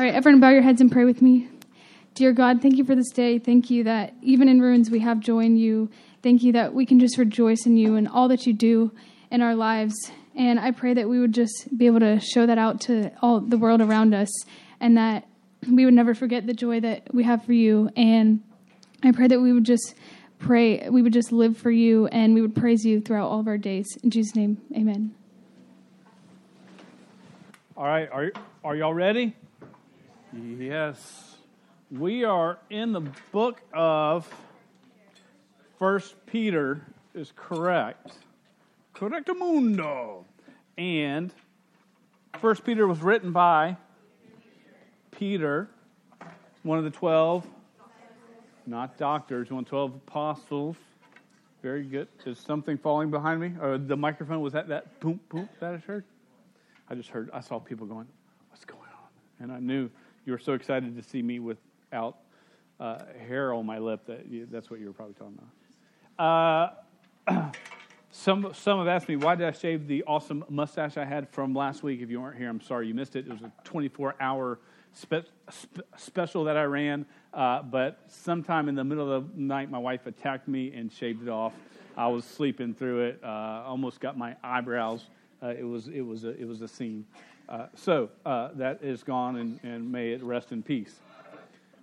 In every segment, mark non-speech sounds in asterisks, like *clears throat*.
All right, everyone, bow your heads and pray with me. Dear God, thank you for this day. Thank you that even in ruins we have joy in you. Thank you that we can just rejoice in you and all that you do in our lives. And I pray that we would just be able to show that out to all the world around us and that we would never forget the joy that we have for you. And I pray that we would just pray, we would just live for you and we would praise you throughout all of our days. In Jesus' name, amen. All right, are, are y'all ready? Yes. We are in the book of First Peter is correct. Correctamundo. And First Peter was written by Peter, one of the twelve, not doctors, one of the twelve apostles. Very good. Is something falling behind me? Or the microphone was that that boom boom that I heard? I just heard. I saw people going, "What's going on?" And I knew you were so excited to see me without uh, hair on my lip that you, that's what you were probably talking about. Uh, *clears throat* some some have asked me why did I shave the awesome mustache I had from last week. If you weren't here, I'm sorry you missed it. It was a 24 hour spe- spe- special that I ran, uh, but sometime in the middle of the night, my wife attacked me and shaved it off. I was sleeping through it. Uh, almost got my eyebrows. Uh, it was it was a, it was a scene. Uh, so uh, that is gone, and, and may it rest in peace.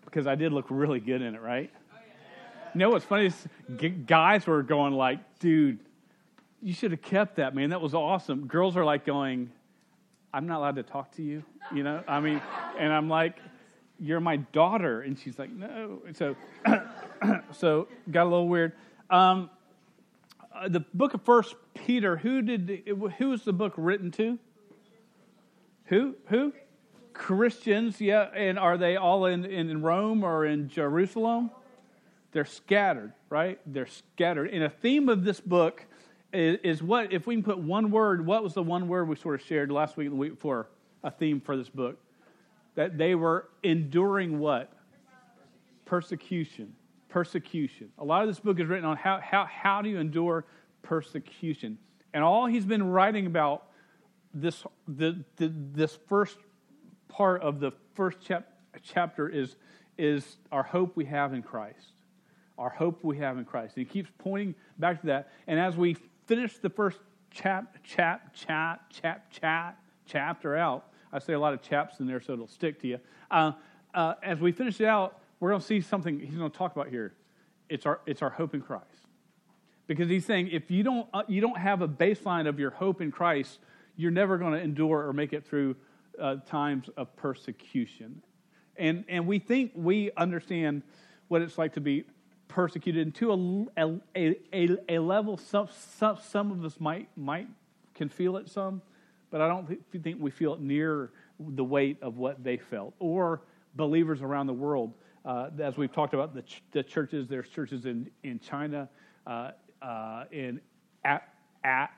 Because I did look really good in it, right? You know what's funny is guys were going like, "Dude, you should have kept that, man. That was awesome." Girls are like going, "I'm not allowed to talk to you," you know. I mean, and I'm like, "You're my daughter," and she's like, "No." So, *clears throat* so got a little weird. Um, uh, the book of First Peter. Who did? Who was the book written to? Who? Who? Christians. Yeah. And are they all in in Rome or in Jerusalem? They're scattered, right? They're scattered. And a theme of this book is, is what, if we can put one word, what was the one word we sort of shared last week and the week before? A theme for this book. That they were enduring what? Persecution. Persecution. A lot of this book is written on how, how, how do you endure persecution. And all he's been writing about this, the, the, this first part of the first chap, chapter is, is our hope we have in Christ our hope we have in Christ. And he keeps pointing back to that. And as we finish the first chap, chap, chat, chap, chat, chapter out, I say a lot of chaps in there so it'll stick to you. Uh, uh, as we finish it out, we're going to see something he's going to talk about here. It's our, it's our hope in Christ. Because he's saying if you don't, uh, you don't have a baseline of your hope in Christ, you're never going to endure or make it through uh, times of persecution. And, and we think we understand what it's like to be persecuted And to a, a, a, a level some, some, some of us might, might can feel it some, but I don't think we feel it near the weight of what they felt. Or believers around the world. Uh, as we've talked about the, ch- the churches, there's churches in, in China, uh, uh, in a- a-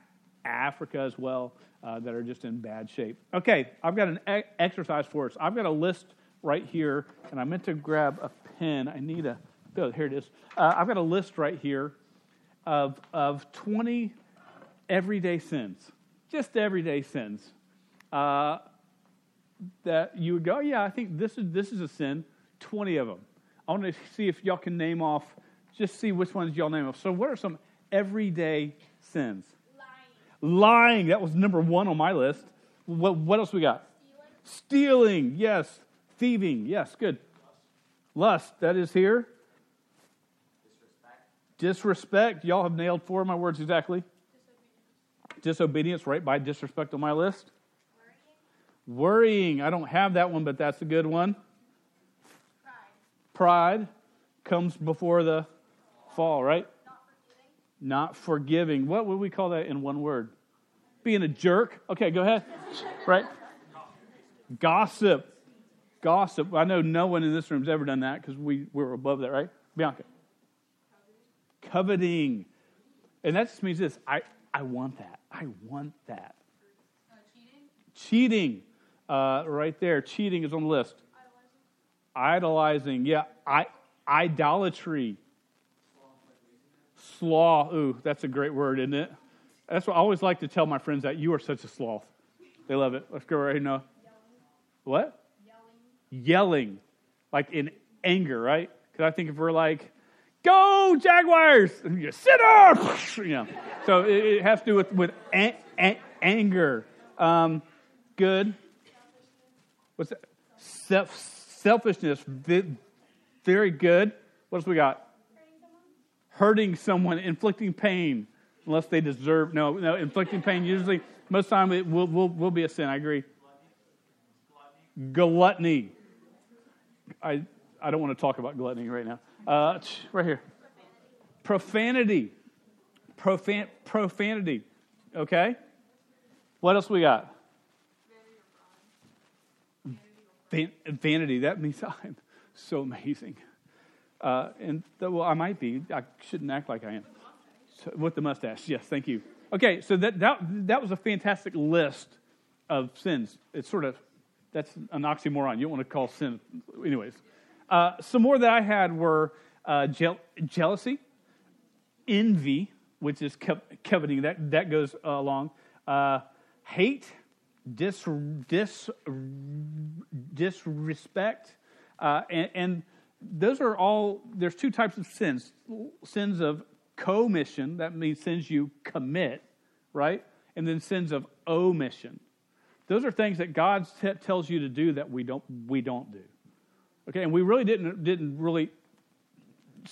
Africa as well, uh, that are just in bad shape. Okay, I've got an e- exercise for us. I've got a list right here, and I meant to grab a pen. I need a Oh, here it is. Uh, I've got a list right here of, of 20 everyday sins, just everyday sins, uh, that you would go, yeah, I think this is, this is a sin, 20 of them. I want to see if y'all can name off, just see which ones y'all name off. So, what are some everyday sins? Lying. That was number one on my list. What, what else we got? Stealing. Stealing. Yes. Thieving. Yes. Good. Lust. That is here. Disrespect. Y'all have nailed four of my words exactly. Disobedience, Disobedience right by disrespect on my list. Worrying. Worrying. I don't have that one, but that's a good one. Pride, Pride comes before the fall, right? Not forgiving. What would we call that in one word? Being a jerk. Okay, go ahead. right? Gossip. Gossip. I know no one in this room's ever done that because we, we're above that, right? Bianca coveting. And that just means this I, I want that. I want that. Uh, cheating? Cheating. Uh, right there. Cheating is on the list. Idolizing. Idolizing. Yeah. I, idolatry. Sloth. Ooh, that's a great word, isn't it? That's what I always like to tell my friends that you are such a sloth. They love it. Let's go right now. What? yelling, like in anger, right? Because I think if we're like, go Jaguars, and you sit up, *laughs* you know. So it, it has to do with, with anger. Um, good. What's that? Self, selfishness. Very good. What else we got? Hurting someone, inflicting pain, unless they deserve. No, no, inflicting pain. Usually, most of the time it will, will, will be a sin. I agree. Gluttony. I, I don't want to talk about gluttony right now. Uh, right here. Profanity. Profan, profanity. Okay? What else we got? Van, vanity. That means I'm *laughs* so amazing. Uh, and well, I might be. I shouldn't act like I am. So, with the mustache, yes, thank you. Okay, so that, that that was a fantastic list of sins. It's sort of that's an oxymoron. You don't want to call sin, anyways. Uh, some more that I had were uh, je- jealousy, envy, which is co- coveting. That that goes uh, along. hate, dis, dis, disrespect, uh, and, and, those are all. There's two types of sins: sins of commission, that means sins you commit, right, and then sins of omission. Those are things that God t- tells you to do that we don't we don't do. Okay, and we really didn't didn't really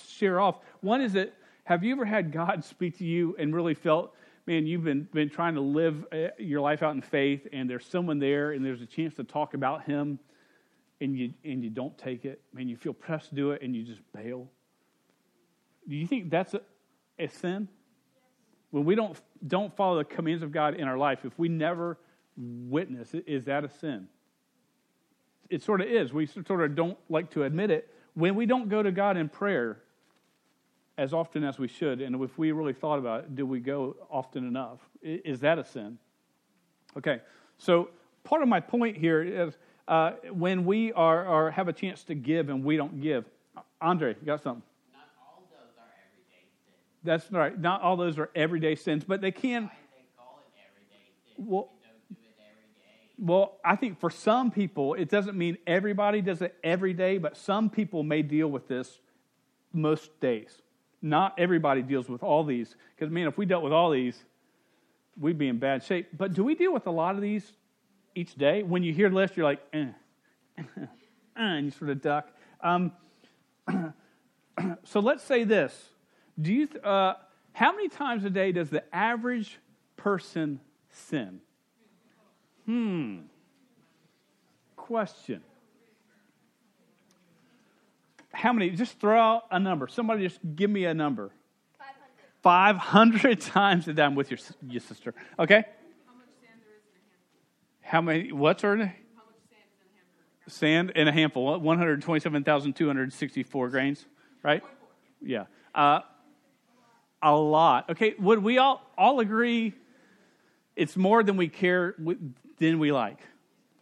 share off. One is that have you ever had God speak to you and really felt man, you've been, been trying to live uh, your life out in faith, and there's someone there, and there's a chance to talk about him, and you, and you don't take it. Man, you feel pressed to do it, and you just bail. Do you think that's a, a sin? When we don't, don't follow the commands of God in our life, if we never witness, is that a sin? It sort of is. We sort of don't like to admit it. When we don't go to God in prayer, as often as we should. And if we really thought about it, do we go often enough? Is that a sin? Okay, so part of my point here is uh, when we are, are, have a chance to give and we don't give. Andre, you got something? Not all those are everyday sins. That's right. Not all those are everyday sins, but they can. Why they call it everyday sin? Well, you don't do it every day. Well, I think for some people, it doesn't mean everybody does it every day, but some people may deal with this most days. Not everybody deals with all these. Because, man, if we dealt with all these, we'd be in bad shape. But do we deal with a lot of these each day? When you hear list, you're like, eh, eh, and you sort of duck. Um, *clears throat* so let's say this. Do you, uh, how many times a day does the average person sin? Hmm. Question how many? Just throw out a number. Somebody just give me a number. 500. 500 *laughs* times a day. I'm with your, your sister. Okay? How much sand there is in a handful? How many? What's her name? Sand is in a handful? In a handful. 127,264 grains, right? Yeah. Uh, a lot. Okay, would we all, all agree it's more than we care, than we like?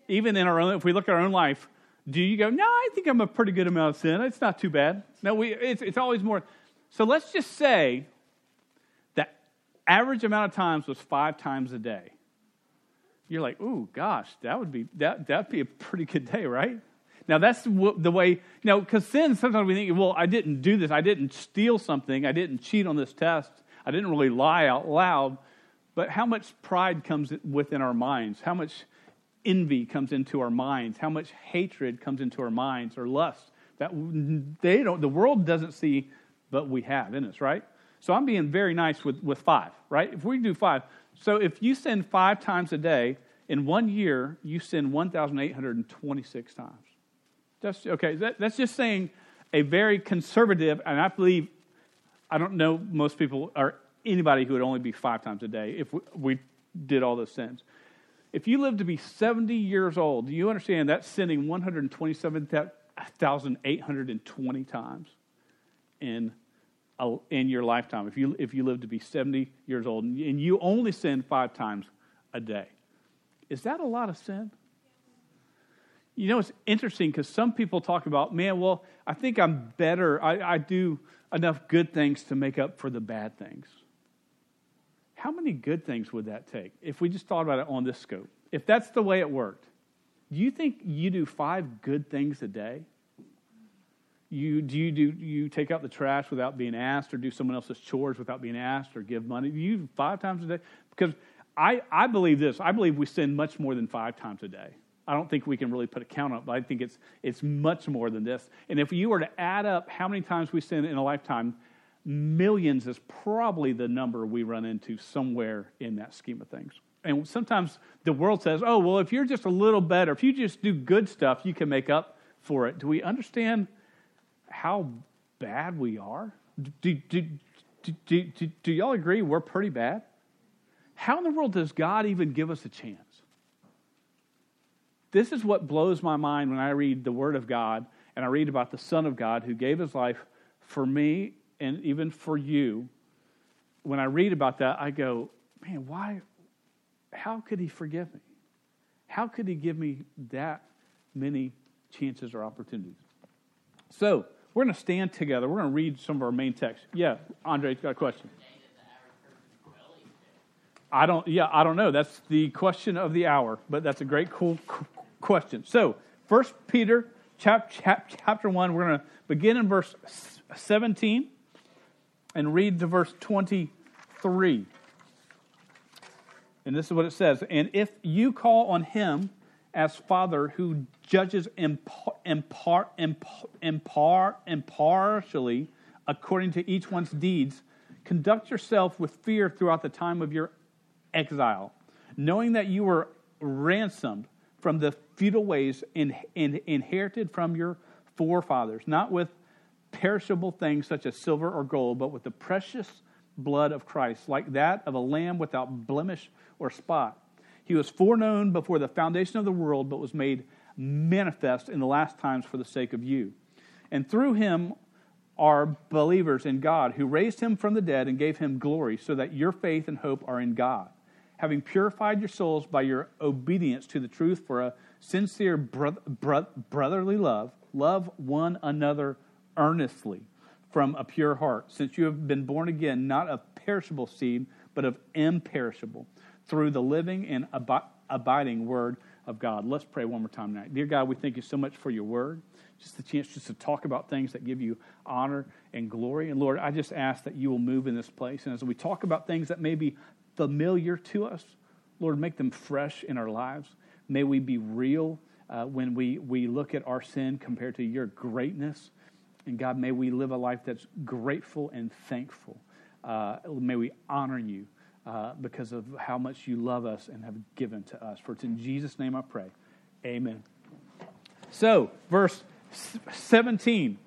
Even in our own, if we look at our own life, do you go, no, I think I'm a pretty good amount of sin. It's not too bad. No, we, it's, it's always more. So let's just say that average amount of times was five times a day. You're like, ooh, gosh, that would be that that'd be a pretty good day, right? Now that's the way. Now, because sin sometimes we think, well, I didn't do this, I didn't steal something, I didn't cheat on this test, I didn't really lie out loud. But how much pride comes within our minds? How much envy comes into our minds, how much hatred comes into our minds, or lust that they don't, the world doesn't see, but we have in us, right? So I'm being very nice with, with five, right? If we do five, so if you sin five times a day, in one year, you sin 1,826 times. That's okay. That, that's just saying a very conservative, and I believe, I don't know most people or anybody who would only be five times a day if we, we did all those sins. If you live to be 70 years old, do you understand that's sinning 127,820 times in, in your lifetime? If you, if you live to be 70 years old and you only sin five times a day, is that a lot of sin? You know, it's interesting because some people talk about, man, well, I think I'm better. I, I do enough good things to make up for the bad things. How many good things would that take if we just thought about it on this scope? If that's the way it worked, Do you think you do five good things a day? You, do you do you take out the trash without being asked, or do someone else's chores without being asked, or give money? You five times a day? Because I, I believe this. I believe we sin much more than five times a day. I don't think we can really put a count but I think it's it's much more than this. And if you were to add up how many times we sin in a lifetime, millions is probably the number we run into somewhere in that scheme of things. And sometimes the world says, "Oh, well, if you're just a little better, if you just do good stuff, you can make up for it." Do we understand how bad we are? Do, do, do, do, do, y'all agree we're pretty bad? How in the world does God even give us a chance? This is what blows my mind when I read the Word of God and I read about the Son of God who gave his life for me and even for you. When I read about that, I go, man, why? How could he forgive me? How could he give me that many chances or opportunities? So, we're going to stand together. We're going to read some of our main text. Yeah, Andre, got a question? I don't. Yeah, I don't know. That's the question of the hour. But that's a great, cool question. So, First Peter chap, chap, chapter one. We're going to begin in verse seventeen and read to verse twenty-three. And this is what it says. And if you call on him as Father who judges impar, impar, impar, impar, impartially according to each one's deeds, conduct yourself with fear throughout the time of your exile, knowing that you were ransomed from the futile ways in, in, inherited from your forefathers, not with perishable things such as silver or gold, but with the precious blood of Christ, like that of a lamb without blemish or spot. He was foreknown before the foundation of the world, but was made manifest in the last times for the sake of you. And through him are believers in God, who raised him from the dead and gave him glory, so that your faith and hope are in God. Having purified your souls by your obedience to the truth for a sincere bro- bro- brotherly love, love one another earnestly from a pure heart, since you have been born again, not of perishable seed, but of imperishable through the living and ab- abiding word of God. Let's pray one more time tonight. Dear God, we thank you so much for your word. Just the chance just to talk about things that give you honor and glory. And Lord, I just ask that you will move in this place. And as we talk about things that may be familiar to us, Lord, make them fresh in our lives. May we be real uh, when we, we look at our sin compared to your greatness. And God, may we live a life that's grateful and thankful. Uh, may we honor you uh, because of how much you love us and have given to us. For it's in Jesus' name I pray. Amen. So, verse 17.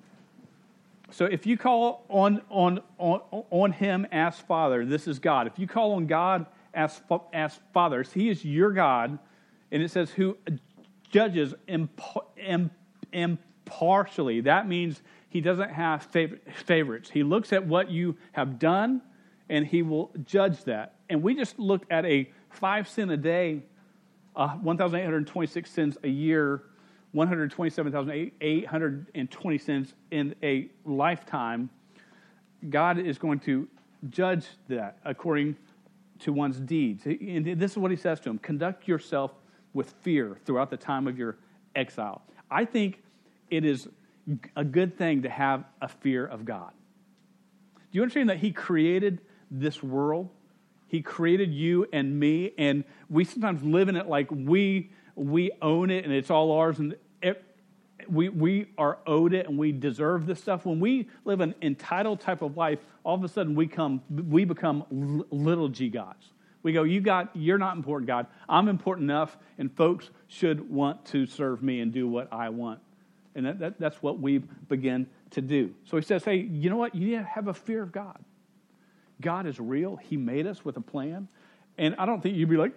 So if you call on, on, on, on him as Father, this is God. If you call on God as, as Father, he is your God, and it says who judges impartially. That means he doesn't have favorites. He looks at what you have done and he will judge that. And we just looked at a five sin a day, uh, 1,826 sins a year, 127,820 sins in a lifetime. God is going to judge that according to one's deeds. And this is what he says to him conduct yourself with fear throughout the time of your exile. I think it is a good thing to have a fear of God. Do you understand that he created this world. He created you and me, and we sometimes live in it like we we own it and it's all ours, and it, we we are owed it and we deserve this stuff. When we live an entitled type of life, all of a sudden we come we become little g gods. We go, you got you're not important, God. I'm important enough, and folks should want to serve me and do what I want. And that, that, that's what we begin to do. So he says, hey, you know what? You need to have a fear of God. God is real. He made us with a plan. And I don't think you'd be like,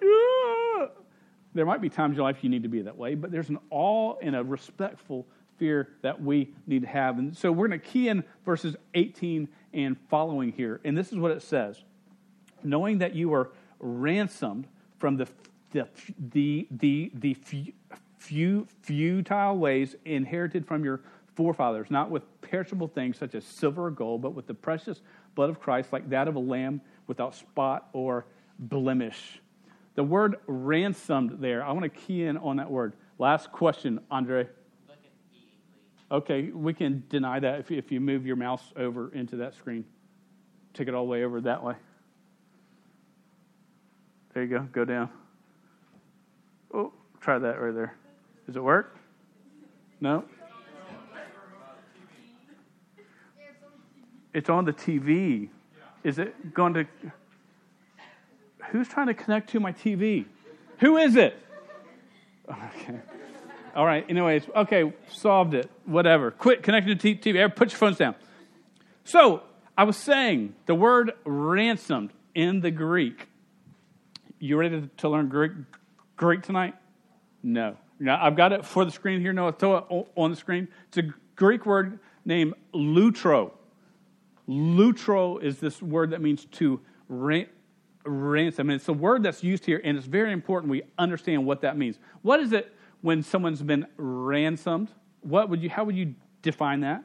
there might be times in your life you need to be that way, but there's an awe and a respectful fear that we need to have. And so we're going to key in verses 18 and following here. And this is what it says Knowing that you are ransomed from the, the, the, the, the few, futile ways inherited from your forefathers, not with perishable things such as silver or gold, but with the precious blood of Christ, like that of a lamb without spot or blemish. The word ransomed there, I want to key in on that word. Last question, Andre. Okay, we can deny that if, if you move your mouse over into that screen. Take it all the way over that way. There you go. Go down. Oh, try that right there. Does it work? No? It's on the TV. Is it going to. Who's trying to connect to my TV? Who is it? Okay. All right. Anyways, okay, solved it. Whatever. Quit connecting to TV. Put your phones down. So I was saying the word ransomed in the Greek. You ready to learn Greek, Greek tonight? No. Now I've got it for the screen here. No, I'll throw it on the screen. It's a Greek word named lutro. Lutro is this word that means to ran- ransom. And it's a word that's used here, and it's very important we understand what that means. What is it when someone's been ransomed? What would you? How would you define that?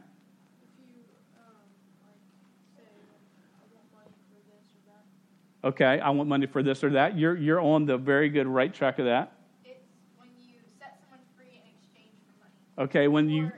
Okay, I want money for this or that. You're you're on the very good right track of that. It's when you set someone free in exchange for money. Okay, when you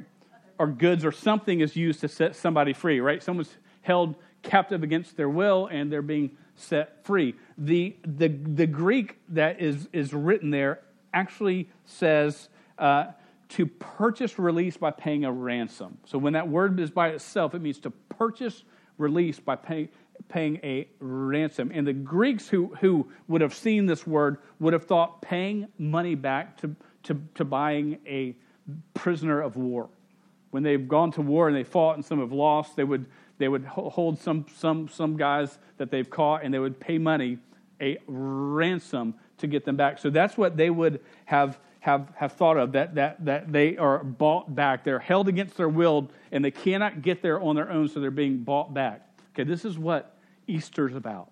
or goods or something is used to set somebody free, right? Someone's held captive against their will and they're being set free. The the the Greek that is is written there actually says uh, to purchase release by paying a ransom. So when that word is by itself, it means to purchase release by paying paying a ransom. And the Greeks who, who would have seen this word would have thought paying money back to, to, to buying a prisoner of war. When they've gone to war and they fought and some have lost, they would, they would hold some, some, some guys that they've caught and they would pay money, a ransom, to get them back. So that's what they would have, have, have thought of, that, that, that they are bought back. They're held against their will and they cannot get there on their own, so they're being bought back. Okay, this is what Easter's about.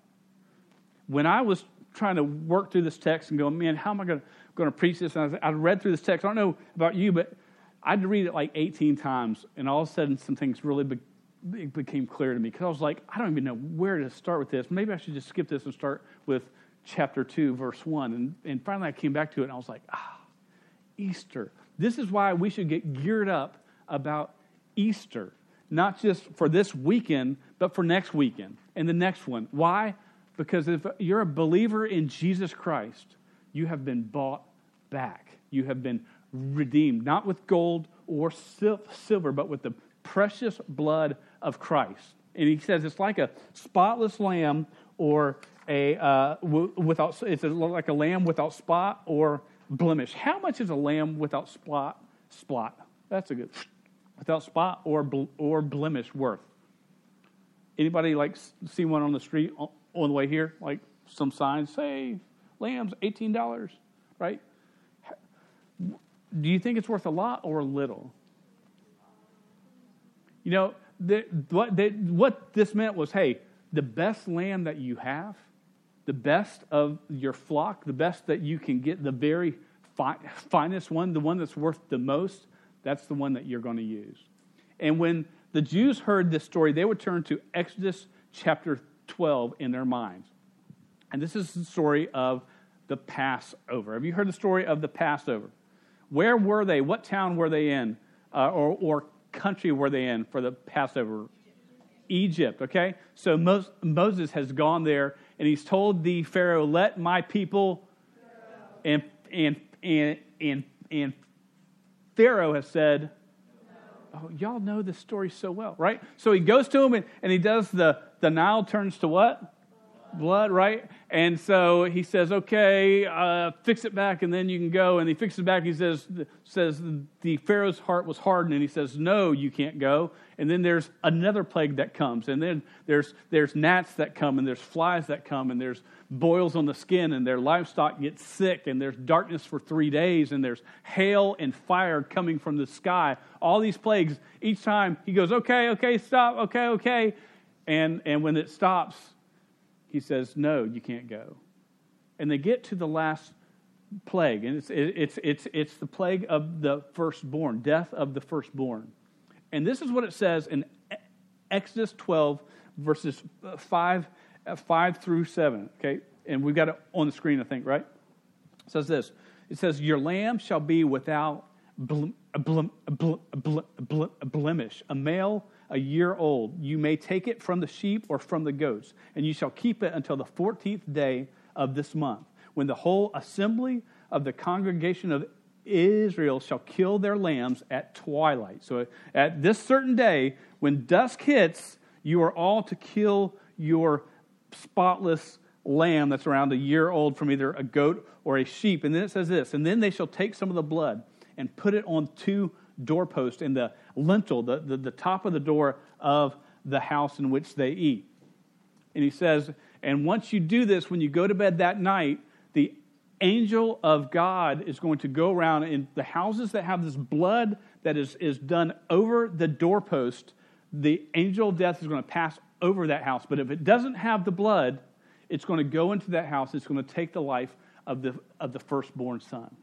When I was trying to work through this text and going, man, how am I going to, going to preach this? And I, I read through this text. I don't know about you, but I had to read it like 18 times, and all of a sudden, some things really be, became clear to me because I was like, I don't even know where to start with this. Maybe I should just skip this and start with chapter 2, verse 1. And, and finally, I came back to it, and I was like, ah, Easter. This is why we should get geared up about Easter not just for this weekend, but for next weekend and the next one. Why? Because if you're a believer in Jesus Christ, you have been bought back. You have been redeemed, not with gold or silver, but with the precious blood of Christ. And he says it's like a spotless lamb or a uh, without. It's like a lamb without spot or blemish. How much is a lamb without spot? Spot. That's a good without spot or or blemish worth. Anybody like see one on the street on the way here? Like some signs say lambs eighteen dollars, right? Do you think it's worth a lot or a little? You know what they, what this meant was, hey, the best lamb that you have, the best of your flock, the best that you can get, the very fi- finest one, the one that's worth the most that's the one that you're going to use. And when the Jews heard this story, they would turn to Exodus chapter 12 in their minds. And this is the story of the Passover. Have you heard the story of the Passover? Where were they? What town were they in? Uh, or, or country were they in for the Passover? Egypt, okay? So Moses has gone there and he's told the Pharaoh, let my people and, and, and, and, and Pharaoh has said, Oh, y'all know this story so well, right? So he goes to him and, and he does the, the Nile turns to what? Blood, right? And so he says, okay, uh, fix it back and then you can go. And he fixes it back. He says, says the Pharaoh's heart was hardened and he says, no, you can't go. And then there's another plague that comes. And then there's, there's gnats that come and there's flies that come and there's boils on the skin and their livestock gets sick and there's darkness for three days and there's hail and fire coming from the sky. All these plagues, each time he goes, okay, okay, stop, okay, okay. And, and when it stops, he says, No, you can't go. And they get to the last plague, and it's, it's, it's, it's the plague of the firstborn, death of the firstborn. And this is what it says in Exodus 12, verses 5, 5 through 7. Okay? And we've got it on the screen, I think, right? It says this It says, Your lamb shall be without blem- blem- blem- blem- blem- blemish, a male a year old. You may take it from the sheep or from the goats, and you shall keep it until the 14th day of this month, when the whole assembly of the congregation of Israel shall kill their lambs at twilight. So at this certain day, when dusk hits, you are all to kill your spotless lamb that's around a year old from either a goat or a sheep. And then it says this, and then they shall take some of the blood and put it on two doorposts in the lintel, the, the, the top of the door of the house in which they eat. And he says, and once you do this, when you go to bed that night, the angel of God is going to go around in the houses that have this blood that is, is done over the doorpost. The angel of death is going to pass over that house. But if it doesn't have the blood, it's going to go into that house. It's going to take the life of the, of the firstborn son.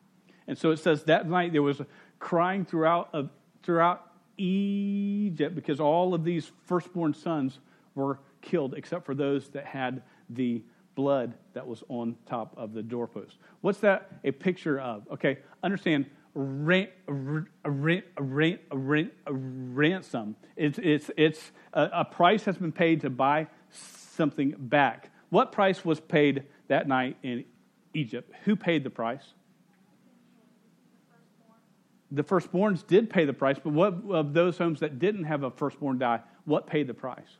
And so it says that night there was crying throughout, uh, throughout Egypt because all of these firstborn sons were killed except for those that had the blood that was on top of the doorpost. What's that a picture of? Okay, understand ran, ran, ran, ran, ransom. It's, it's, it's a, a price has been paid to buy something back. What price was paid that night in Egypt? Who paid the price? The firstborns did pay the price, but what of those homes that didn't have a firstborn die, what paid the price?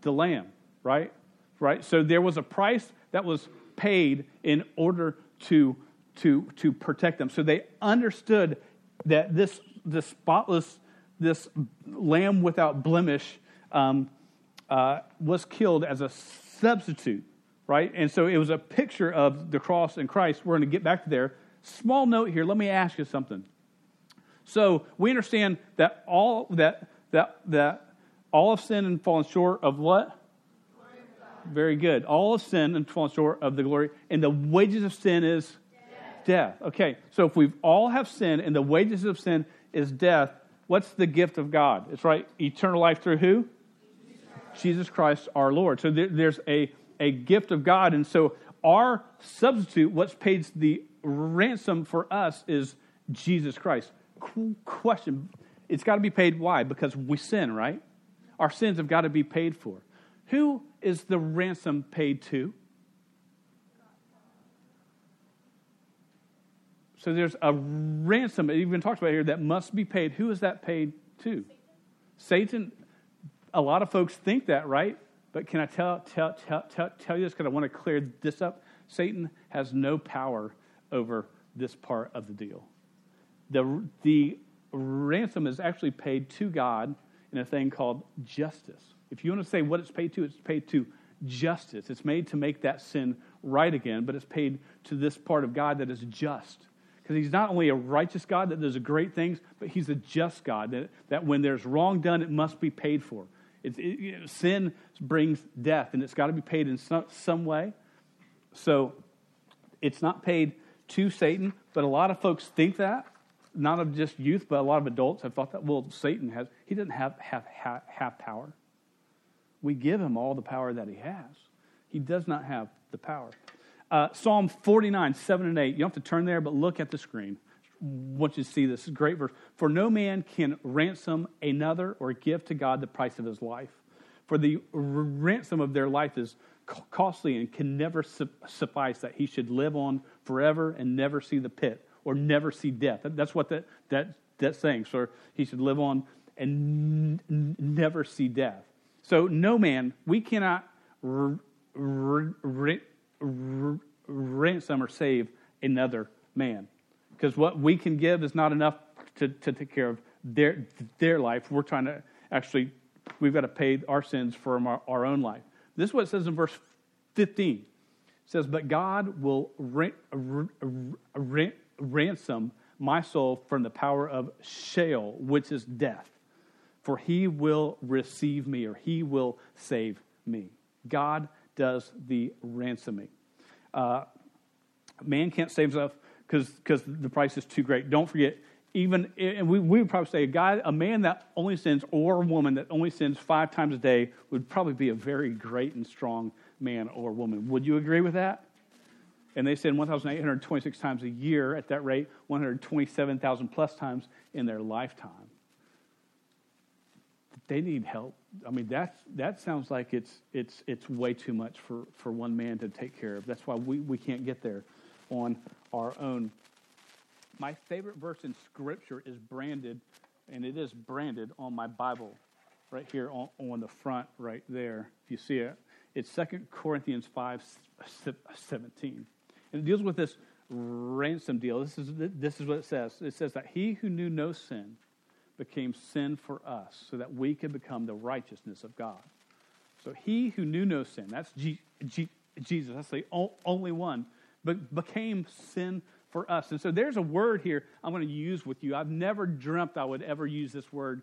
The lamb, the lamb right? Right? So there was a price that was paid in order to, to, to protect them. So they understood that this, this spotless, this lamb without blemish um, uh, was killed as a substitute, right? And so it was a picture of the cross and Christ. We're going to get back to there. Small note here. Let me ask you something. So we understand that all that that that all of sin and fallen short of what? Very good. All of sin and fallen short of the glory, and the wages of sin is death. death. Okay, so if we all have sin, and the wages of sin is death, what's the gift of God? It's right, eternal life through who? Jesus Christ our Lord. So there, there's a, a gift of God. And so our substitute, what's paid the ransom for us, is Jesus Christ. Question It's got to be paid. Why? Because we sin, right? Our sins have got to be paid for. Who is the ransom paid to? So there's a ransom, it even talks about here, that must be paid. Who is that paid to? Satan. Satan a lot of folks think that, right? But can I tell, tell, tell, tell, tell you this because I want to clear this up? Satan has no power over this part of the deal. The, the ransom is actually paid to God in a thing called justice. If you want to say what it's paid to, it's paid to justice. It's made to make that sin right again, but it's paid to this part of God that is just. Because he's not only a righteous God that does great things, but he's a just God that, that when there's wrong done, it must be paid for. It, sin brings death, and it's got to be paid in some, some way. So it's not paid to Satan, but a lot of folks think that. Not of just youth, but a lot of adults have thought that. Well, Satan has, he doesn't have, have power. We give him all the power that he has. He does not have the power. Uh, Psalm 49, 7 and 8. You don't have to turn there, but look at the screen want you to see this. great verse. For no man can ransom another or give to God the price of his life. For the ransom of their life is costly and can never suffice that he should live on forever and never see the pit or never see death. That's what that, that, that's saying. So he should live on and n- never see death. So, no man, we cannot r- r- r- ransom or save another man because what we can give is not enough to, to take care of their, their life. We're trying to actually, we've got to pay our sins from our, our own life. This is what it says in verse 15. It says, But God will ransom my soul from the power of Sheol, which is death. For he will receive me, or he will save me. God does the ransoming. Uh, man can't save himself because the price is too great. Don't forget, even, and we, we would probably say a guy, a man that only sins, or a woman that only sins five times a day would probably be a very great and strong man or woman. Would you agree with that? And they sin 1,826 times a year at that rate, 127,000 plus times in their lifetime. They need help. I mean, that's, that sounds like it's, it's, it's way too much for, for one man to take care of. That's why we, we can't get there on our own. My favorite verse in Scripture is branded, and it is branded on my Bible right here on, on the front, right there. If you see it, it's 2 Corinthians 5 17. It deals with this ransom deal. This is, this is what it says it says that he who knew no sin became sin for us so that we could become the righteousness of God. So he who knew no sin, that's G, G, Jesus, that's the only one, but became sin for us. And so there's a word here I'm going to use with you. I've never dreamt I would ever use this word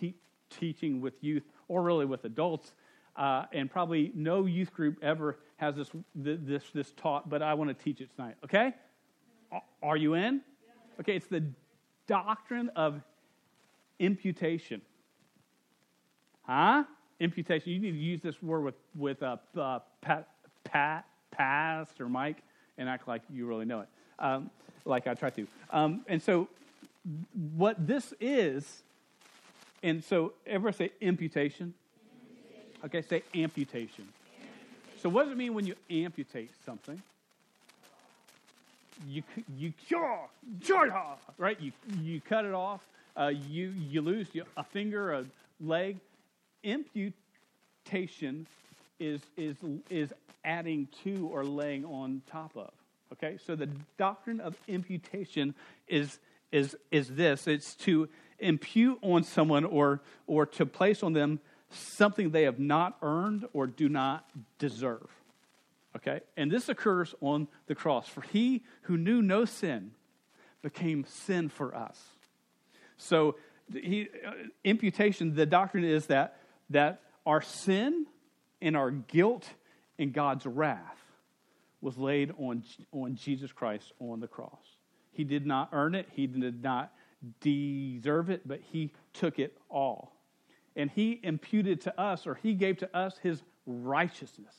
te- teaching with youth or really with adults. Uh, and probably no youth group ever has this, this, this taught, but I want to teach it tonight. Okay? Are you in? Okay, it's the doctrine of imputation. Huh? Imputation. You need to use this word with, with uh, uh, Pat, Pat, Pastor Mike and act like you really know it, um, like I try to. Um, and so, what this is, and so everyone say imputation. imputation. Okay, say amputation. Amputation. So, what does it mean when you amputate something? You you right? You you cut it off. Uh, you you lose a finger, a leg. Imputation is is is adding to or laying on top of. Okay, so the doctrine of imputation is is is this: it's to impute on someone or or to place on them something they have not earned or do not deserve. Okay, and this occurs on the cross. For he who knew no sin became sin for us. So, he, uh, imputation, the doctrine is that that our sin and our guilt and God's wrath was laid on, on Jesus Christ on the cross. He did not earn it, he did not deserve it, but he took it all. And he imputed to us, or he gave to us, his righteousness.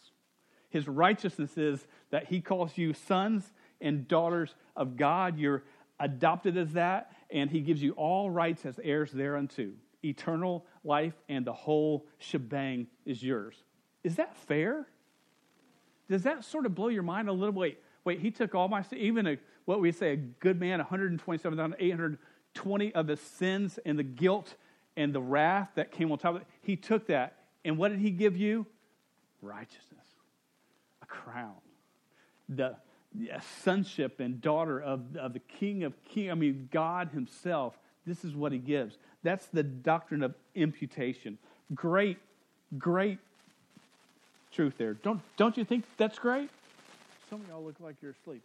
His righteousness is that he calls you sons and daughters of God. You're adopted as that, and he gives you all rights as heirs thereunto. Eternal life and the whole shebang is yours. Is that fair? Does that sort of blow your mind a little? Wait, wait, he took all my even a what we say a good man, 127,820 of the sins and the guilt and the wrath that came on top of it. He took that, and what did he give you? Righteousness, a crown, the, the sonship and daughter of, of the King of King. I mean, God Himself. This is what He gives. That's the doctrine of imputation. Great, great truth there. Don't, don't you think that's great? Some of y'all look like you're asleep.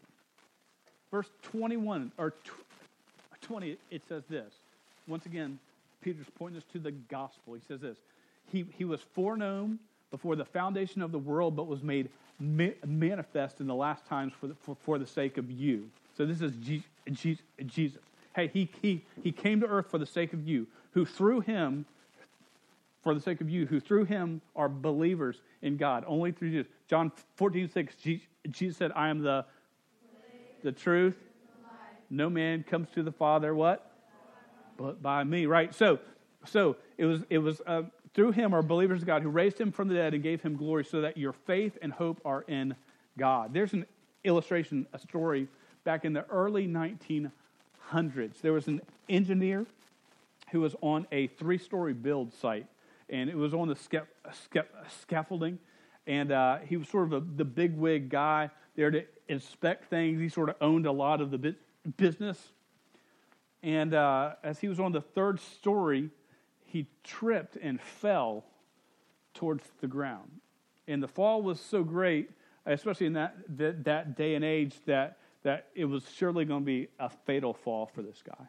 Verse 21 or 20, it says this. Once again, Peter's pointing us to the gospel. He says this He, he was foreknown before the foundation of the world, but was made ma- manifest in the last times for the, for, for the sake of you. So this is Jesus. Hey, he, he, he came to earth for the sake of you, who through him for the sake of you, who through him are believers in God, only through Jesus. John 14, 6, Jesus said, I am the, the truth. No man comes to the Father, what? But by me, right? So, so it was, it was uh, through him are believers of God who raised him from the dead and gave him glory so that your faith and hope are in God. There's an illustration, a story back in the early 1900s. There was an engineer who was on a three story build site and it was on the sca- sca- scaffolding. And uh, he was sort of a, the big wig guy there to inspect things. He sort of owned a lot of the bu- business. And uh, as he was on the third story, he tripped and fell towards the ground. And the fall was so great, especially in that, that, that day and age, that, that it was surely going to be a fatal fall for this guy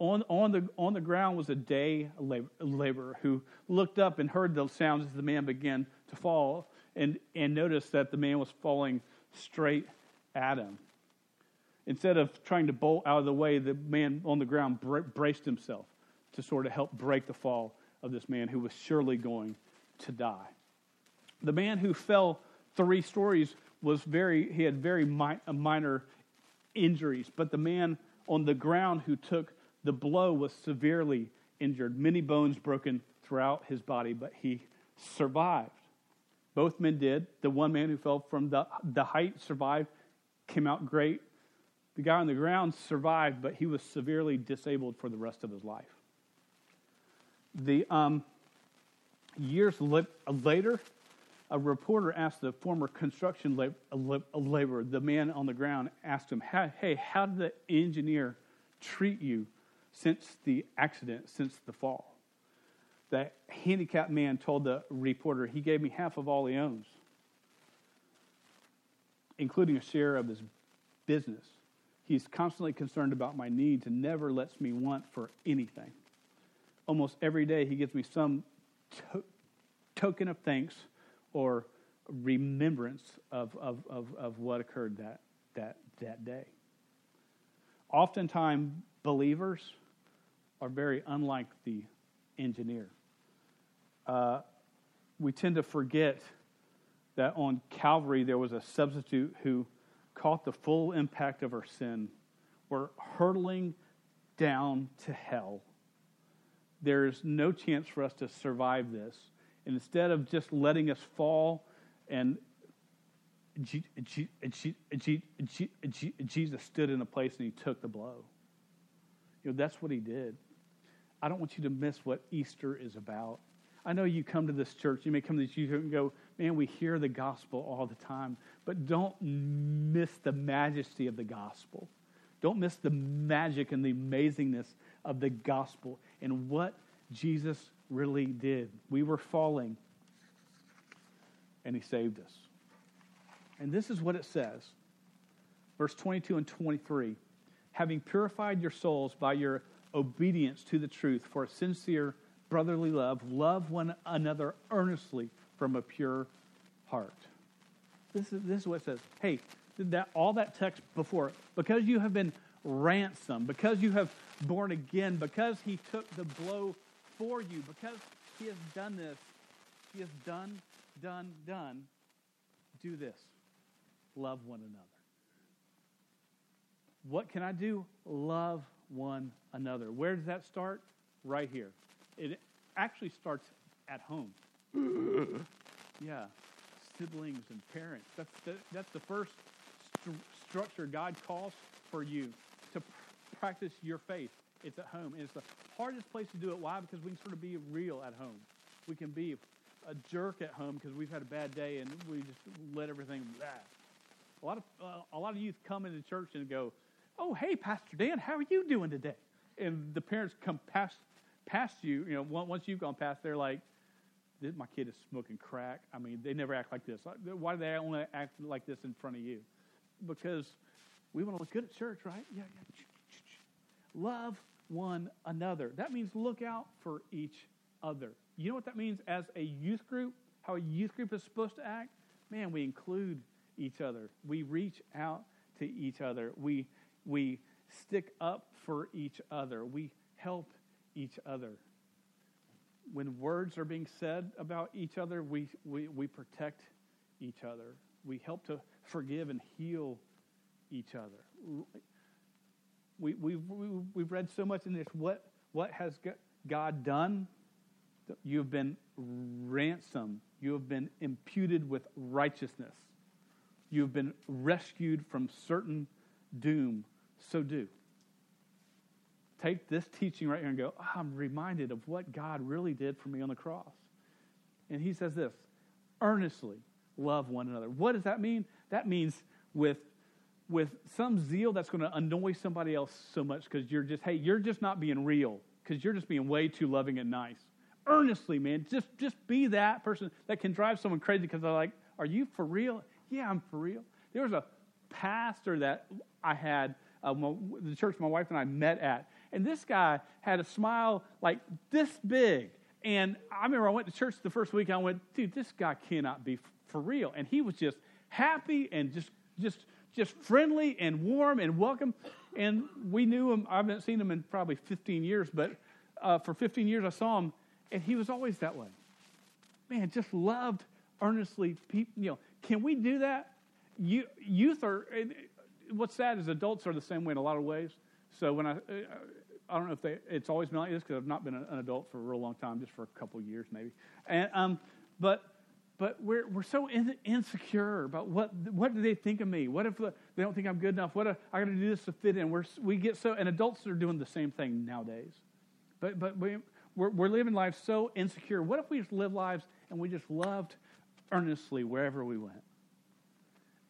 on, on, the, on the ground was a day laborer who looked up and heard the sounds as the man began to fall and, and noticed that the man was falling straight at him. Instead of trying to bolt out of the way, the man on the ground bra- braced himself to sort of help break the fall of this man who was surely going to die. The man who fell three stories was very, he had very mi- uh, minor injuries, but the man on the ground who took the blow was severely injured, many bones broken throughout his body, but he survived. Both men did. The one man who fell from the, the height survived, came out great. The guy on the ground survived, but he was severely disabled for the rest of his life. The um, years li- later, a reporter asked the former construction lab- lab- laborer, the man on the ground, asked him, "Hey, how did the engineer treat you since the accident, since the fall?" The handicapped man told the reporter, "He gave me half of all he owns, including a share of his business. He's constantly concerned about my needs and never lets me want for anything. Almost every day, he gives me some to- token of thanks or remembrance of, of, of, of what occurred that, that, that day. Oftentimes, believers are very unlike the engineer. Uh, we tend to forget that on Calvary there was a substitute who caught the full impact of our sin. We're hurtling down to hell. There's no chance for us to survive this. And instead of just letting us fall and Jesus stood in a place and he took the blow. You know, that's what he did. I don't want you to miss what Easter is about. I know you come to this church, you may come to this church and go, man, we hear the gospel all the time, but don't miss the majesty of the gospel. Don't miss the magic and the amazingness of the gospel and what Jesus really did. We were falling, and he saved us. And this is what it says verse 22 and 23 having purified your souls by your obedience to the truth for a sincere brotherly love, love one another earnestly from a pure heart. This is, this is what it says. Hey, that, all that text before, because you have been ransomed, because you have born again, because he took the blow for you, because he has done this, he has done, done, done, do this. Love one another. What can I do? Love one another. Where does that start? Right here. It actually starts at home. *laughs* yeah, siblings and parents. That's the, that's the first st- structure God calls for you to pr- practice your faith. It's at home. And it's the hardest place to do it. Why? Because we can sort of be real at home. We can be a jerk at home because we've had a bad day and we just let everything blah. A lot of uh, a lot of youth come into church and go, "Oh, hey, Pastor Dan, how are you doing today?" And the parents come past past you. You know, once you've gone past, they're like, "My kid is smoking crack." I mean, they never act like this. Why do they only act like this in front of you? Because we want to look good at church, right? Yeah, yeah. Love one another. That means look out for each other. You know what that means as a youth group? How a youth group is supposed to act? Man, we include each other. We reach out to each other. We we stick up for each other. We help each other. When words are being said about each other, we, we, we protect each other. We help to forgive and heal each other. We, we, we, we've read so much in this. What, what has God done? You have been ransomed. You have been imputed with righteousness. You have been rescued from certain doom. So do. Take this teaching right here and go, oh, I'm reminded of what God really did for me on the cross. And he says this earnestly love one another. What does that mean? That means with with some zeal that's going to annoy somebody else so much because you're just, hey, you're just not being real because you're just being way too loving and nice. Earnestly, man, just just be that person that can drive someone crazy because they're like, are you for real? Yeah, I'm for real. There was a pastor that I had, uh, the church my wife and I met at, and this guy had a smile like this big. And I remember I went to church the first week. I went, dude, this guy cannot be for real. And he was just happy and just just just friendly and warm and welcome. And we knew him. I haven't seen him in probably 15 years, but uh, for 15 years I saw him, and he was always that way. Man, just loved earnestly. People, you know, can we do that? you, youth are, what's sad is adults are the same way in a lot of ways. So when I, uh, I don't know if they, it's always been like this because I've not been an adult for a real long time, just for a couple years maybe. And, um, but, but we're, we're so in, insecure about what, what do they think of me? What if uh, they don't think I'm good enough? What if I got to do this to fit in? We're, we get so, and adults are doing the same thing nowadays. But, but we, we're, we're living lives so insecure. What if we just live lives and we just loved earnestly wherever we went?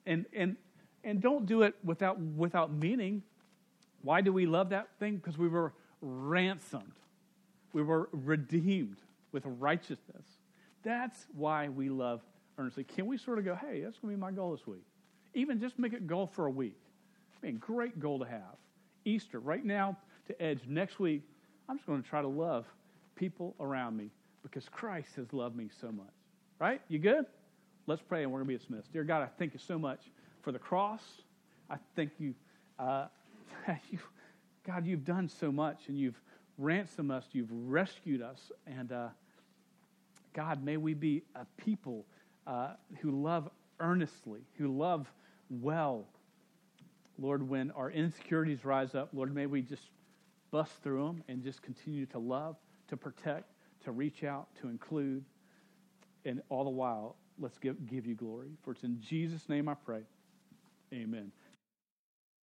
And, and, and don't do it without, without meaning. Why do we love that thing? Because we were ransomed, we were redeemed with righteousness. That's why we love earnestly. Can we sort of go, hey, that's going to be my goal this week? Even just make it goal for a week. I mean, great goal to have. Easter, right now to Edge. Next week, I'm just going to try to love people around me because Christ has loved me so much. Right? You good? Let's pray and we're going to be dismissed. Dear God, I thank you so much for the cross. I thank you, uh, *laughs* you, God, you've done so much and you've ransomed us, you've rescued us. And uh, God, may we be a people uh, who love earnestly, who love well. Lord, when our insecurities rise up, Lord, may we just bust through them and just continue to love, to protect, to reach out, to include. And all the while, let's give, give you glory. For it's in Jesus' name I pray. Amen.